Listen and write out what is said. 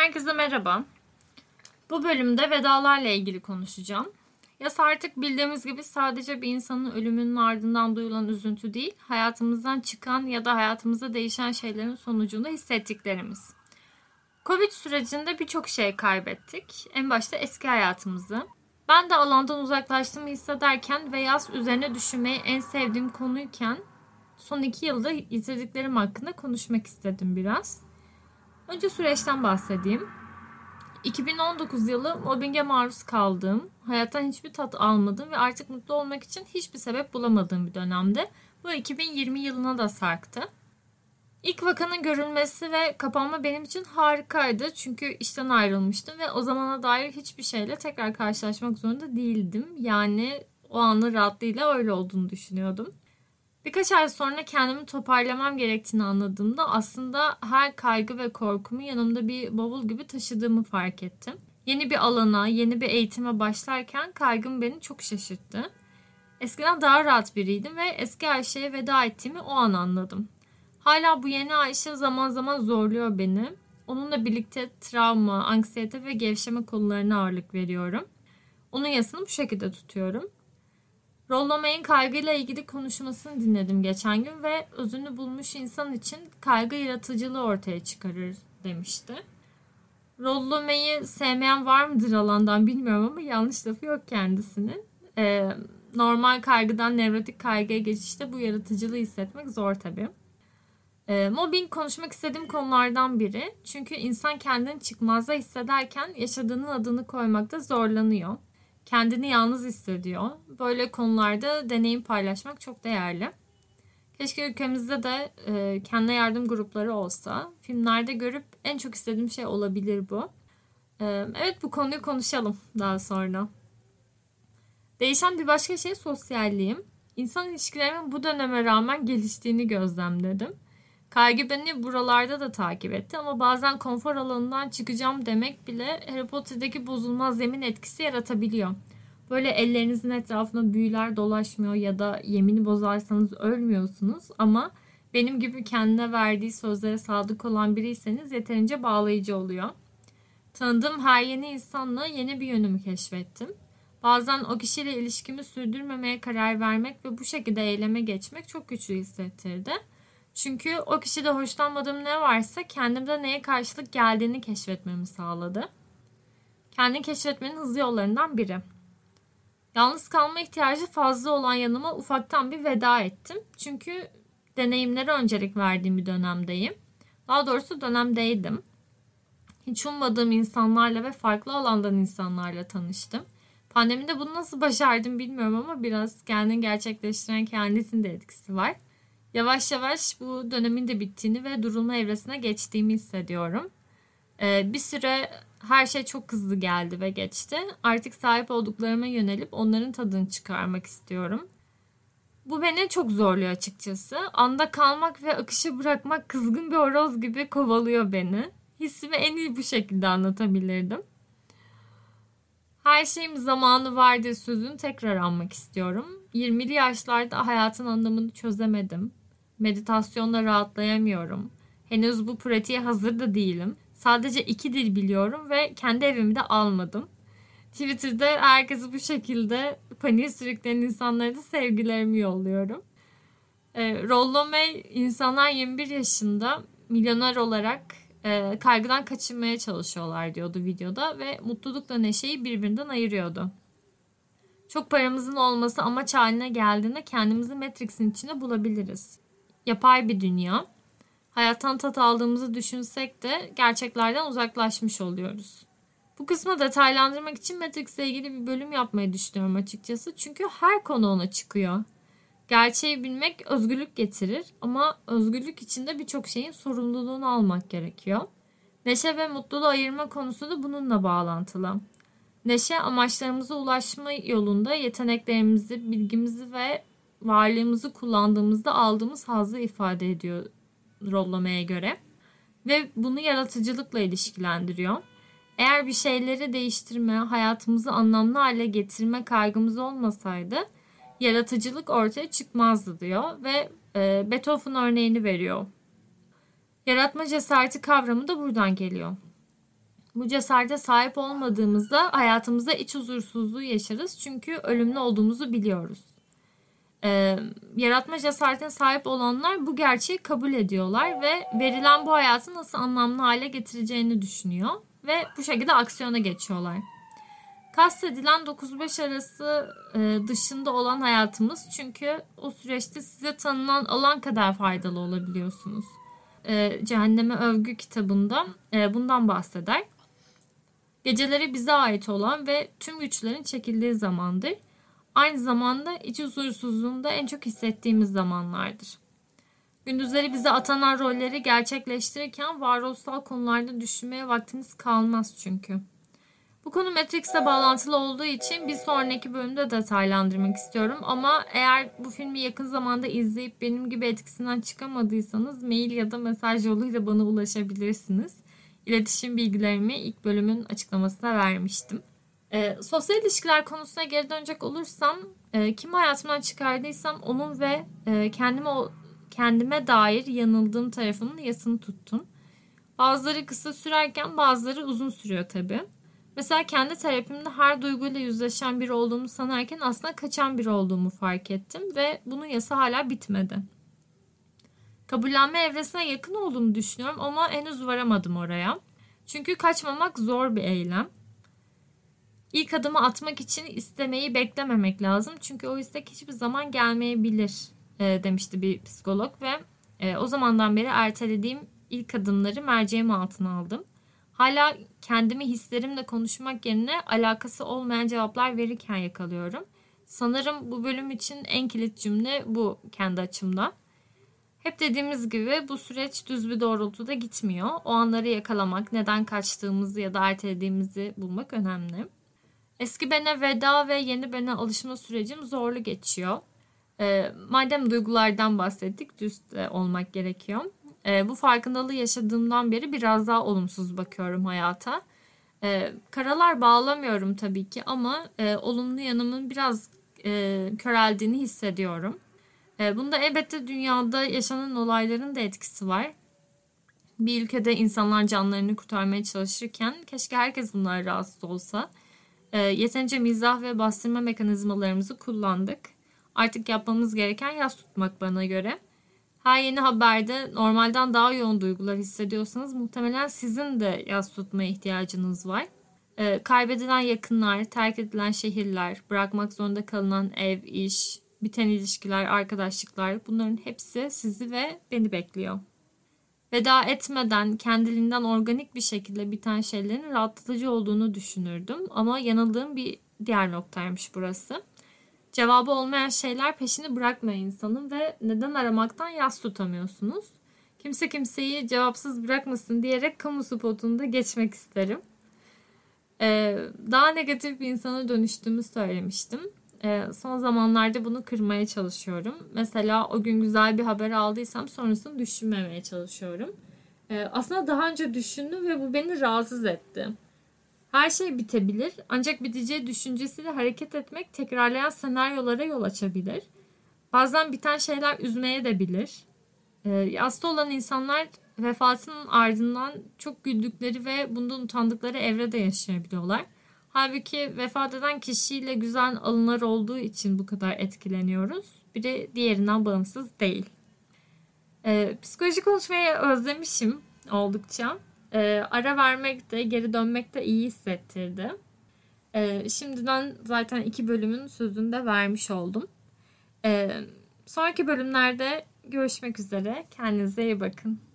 Herkese merhaba. Bu bölümde vedalarla ilgili konuşacağım. Yas artık bildiğimiz gibi sadece bir insanın ölümünün ardından duyulan üzüntü değil, hayatımızdan çıkan ya da hayatımızda değişen şeylerin sonucunda hissettiklerimiz. Covid sürecinde birçok şey kaybettik. En başta eski hayatımızı. Ben de alandan uzaklaştığımı hissederken ve yaz üzerine düşünmeyi en sevdiğim konuyken son iki yılda yitirdiklerim hakkında konuşmak istedim biraz. Önce süreçten bahsedeyim. 2019 yılı mobbinge maruz kaldığım, hayattan hiçbir tat almadığım ve artık mutlu olmak için hiçbir sebep bulamadığım bir dönemde. Bu 2020 yılına da sarktı. İlk vakanın görülmesi ve kapanma benim için harikaydı. Çünkü işten ayrılmıştım ve o zamana dair hiçbir şeyle tekrar karşılaşmak zorunda değildim. Yani o anın rahatlığıyla öyle olduğunu düşünüyordum. Birkaç ay sonra kendimi toparlamam gerektiğini anladığımda aslında her kaygı ve korkumu yanımda bir bavul gibi taşıdığımı fark ettim. Yeni bir alana, yeni bir eğitime başlarken kaygım beni çok şaşırttı. Eskiden daha rahat biriydim ve eski Ayşe'ye veda ettiğimi o an anladım. Hala bu yeni Ayşe zaman zaman zorluyor beni. Onunla birlikte travma, anksiyete ve gevşeme konularına ağırlık veriyorum. Onun yasını bu şekilde tutuyorum. Rollo May'in kaygıyla ilgili konuşmasını dinledim geçen gün ve özünü bulmuş insan için kaygı yaratıcılığı ortaya çıkarır demişti. Rollo May'i sevmeyen var mıdır alandan bilmiyorum ama yanlış lafı yok kendisinin. Ee, normal kaygıdan nevrotik kaygıya geçişte bu yaratıcılığı hissetmek zor tabii. Ee, mobbing konuşmak istediğim konulardan biri. Çünkü insan kendini çıkmazda hissederken yaşadığının adını koymakta zorlanıyor kendini yalnız hissediyor. Böyle konularda deneyim paylaşmak çok değerli. Keşke ülkemizde de e, kendine yardım grupları olsa. Filmlerde görüp en çok istediğim şey olabilir bu. E, evet bu konuyu konuşalım daha sonra. Değişen bir başka şey sosyalliğim. İnsan ilişkilerimin bu döneme rağmen geliştiğini gözlemledim. Kaygı beni buralarda da takip etti ama bazen konfor alanından çıkacağım demek bile Harry Potter'daki bozulmaz zemin etkisi yaratabiliyor. Böyle ellerinizin etrafında büyüler dolaşmıyor ya da yemini bozarsanız ölmüyorsunuz ama benim gibi kendine verdiği sözlere sadık olan biriyseniz yeterince bağlayıcı oluyor. Tanıdığım her yeni insanla yeni bir yönümü keşfettim. Bazen o kişiyle ilişkimi sürdürmemeye karar vermek ve bu şekilde eyleme geçmek çok güçlü hissettirdi. Çünkü o kişide hoşlanmadığım ne varsa kendimde neye karşılık geldiğini keşfetmemi sağladı. Kendini keşfetmenin hızlı yollarından biri. Yalnız kalma ihtiyacı fazla olan yanıma ufaktan bir veda ettim. Çünkü deneyimlere öncelik verdiğim bir dönemdeyim. Daha doğrusu dönemdeydim. Hiç ummadığım insanlarla ve farklı alandan insanlarla tanıştım. Pandemide bunu nasıl başardım bilmiyorum ama biraz kendini gerçekleştiren kendisinin de etkisi var. Yavaş yavaş bu dönemin de bittiğini ve durulma evresine geçtiğimi hissediyorum. Ee, bir süre her şey çok hızlı geldi ve geçti. Artık sahip olduklarıma yönelip onların tadını çıkarmak istiyorum. Bu beni çok zorluyor açıkçası. Anda kalmak ve akışı bırakmak kızgın bir horoz gibi kovalıyor beni. Hissimi en iyi bu şekilde anlatabilirdim. Her şeyim zamanı vardır sözünü tekrar almak istiyorum. 20'li yaşlarda hayatın anlamını çözemedim. Meditasyonla rahatlayamıyorum. Henüz bu pratiğe hazır da değilim. Sadece iki dil biliyorum ve kendi evimi de almadım. Twitter'da herkesi bu şekilde paniğe sürükleyen insanlara da sevgilerimi yolluyorum. E, Rollo May insanlar 21 yaşında milyoner olarak e, kaygıdan kaçınmaya çalışıyorlar diyordu videoda ve mutlulukla neşeyi birbirinden ayırıyordu. Çok paramızın olması amaç haline geldiğinde kendimizi Matrix'in içinde bulabiliriz. Yapay bir dünya hayattan tat aldığımızı düşünsek de gerçeklerden uzaklaşmış oluyoruz. Bu kısmı detaylandırmak için Matrix ile ilgili bir bölüm yapmayı düşünüyorum açıkçası. Çünkü her konu ona çıkıyor. Gerçeği bilmek özgürlük getirir ama özgürlük içinde birçok şeyin sorumluluğunu almak gerekiyor. Neşe ve mutluluğu ayırma konusu da bununla bağlantılı. Neşe amaçlarımıza ulaşma yolunda yeteneklerimizi, bilgimizi ve varlığımızı kullandığımızda aldığımız hazzı ifade ediyor rollamaya göre ve bunu yaratıcılıkla ilişkilendiriyor. Eğer bir şeyleri değiştirme, hayatımızı anlamlı hale getirme kaygımız olmasaydı yaratıcılık ortaya çıkmazdı diyor ve e, Beethoven örneğini veriyor. Yaratma cesareti kavramı da buradan geliyor. Bu cesarete sahip olmadığımızda hayatımızda iç huzursuzluğu yaşarız. Çünkü ölümlü olduğumuzu biliyoruz. Ee, yaratma cesaretine sahip olanlar bu gerçeği kabul ediyorlar ve verilen bu hayatı nasıl anlamlı hale getireceğini düşünüyor ve bu şekilde aksiyona geçiyorlar. Kastedilen 9-5 arası e, dışında olan hayatımız çünkü o süreçte size tanınan alan kadar faydalı olabiliyorsunuz. E, Cehenneme Övgü kitabında e, bundan bahseder. Geceleri bize ait olan ve tüm güçlerin çekildiği zamandır. Aynı zamanda iç huzursuzluğunda en çok hissettiğimiz zamanlardır. Gündüzleri bize atanan rolleri gerçekleştirirken varoluşsal konularda düşünmeye vaktimiz kalmaz çünkü. Bu konu Matrix'le bağlantılı olduğu için bir sonraki bölümde detaylandırmak istiyorum. Ama eğer bu filmi yakın zamanda izleyip benim gibi etkisinden çıkamadıysanız mail ya da mesaj yoluyla bana ulaşabilirsiniz. İletişim bilgilerimi ilk bölümün açıklamasına vermiştim. E, sosyal ilişkiler konusuna geri dönecek olursam e, kim hayatımdan çıkardıysam onun ve e, kendime kendime dair yanıldığım tarafının yasını tuttum. Bazıları kısa sürerken bazıları uzun sürüyor tabii. Mesela kendi terapimde her duyguyla yüzleşen biri olduğumu sanarken aslında kaçan biri olduğumu fark ettim ve bunun yası hala bitmedi. Kabullenme evresine yakın olduğumu düşünüyorum ama henüz varamadım oraya. Çünkü kaçmamak zor bir eylem. İlk adımı atmak için istemeyi beklememek lazım. Çünkü o istek hiçbir zaman gelmeyebilir e, demişti bir psikolog ve e, o zamandan beri ertelediğim ilk adımları merceğim altına aldım. Hala kendimi hislerimle konuşmak yerine alakası olmayan cevaplar verirken yakalıyorum. Sanırım bu bölüm için en kilit cümle bu kendi açımdan. Hep dediğimiz gibi bu süreç düz bir doğrultuda gitmiyor. O anları yakalamak, neden kaçtığımızı ya da ertelediğimizi bulmak önemli. Eski bene veda ve yeni bene alışma sürecim zorlu geçiyor. E, madem duygulardan bahsettik, düz olmak gerekiyor. E, bu farkındalığı yaşadığımdan beri biraz daha olumsuz bakıyorum hayata. E, karalar bağlamıyorum tabii ki ama e, olumlu yanımın biraz e, köreldiğini hissediyorum. E, bunda elbette dünyada yaşanan olayların da etkisi var. Bir ülkede insanlar canlarını kurtarmaya çalışırken keşke herkes bunlara rahatsız olsa. E, yeterince mizah ve bastırma mekanizmalarımızı kullandık. Artık yapmamız gereken yas tutmak bana göre. Her yeni haberde normalden daha yoğun duygular hissediyorsanız muhtemelen sizin de yaz tutmaya ihtiyacınız var. Ee, kaybedilen yakınlar, terk edilen şehirler, bırakmak zorunda kalınan ev, iş, biten ilişkiler, arkadaşlıklar bunların hepsi sizi ve beni bekliyor. Veda etmeden kendiliğinden organik bir şekilde biten şeylerin rahatlatıcı olduğunu düşünürdüm ama yanıldığım bir diğer noktaymış burası. Cevabı olmayan şeyler peşini bırakmıyor insanın ve neden aramaktan yas tutamıyorsunuz. Kimse kimseyi cevapsız bırakmasın diyerek kamu spotunda geçmek isterim. Ee, daha negatif bir insana dönüştüğümü söylemiştim. Ee, son zamanlarda bunu kırmaya çalışıyorum. Mesela o gün güzel bir haber aldıysam sonrasını düşünmemeye çalışıyorum. Ee, aslında daha önce düşündüm ve bu beni rahatsız etti. Her şey bitebilir ancak biteceği düşüncesiyle hareket etmek tekrarlayan senaryolara yol açabilir. Bazen biten şeyler üzmeye de bilir. E, hasta olan insanlar vefatının ardından çok güldükleri ve bundan utandıkları evrede yaşayabiliyorlar. Halbuki vefat eden kişiyle güzel alınlar olduğu için bu kadar etkileniyoruz. Biri diğerinden bağımsız değil. E, psikoloji konuşmayı özlemişim oldukça e, ara vermek de geri dönmek de iyi hissettirdi. E, şimdiden zaten iki bölümün sözünü de vermiş oldum. E, sonraki bölümlerde görüşmek üzere. Kendinize iyi bakın.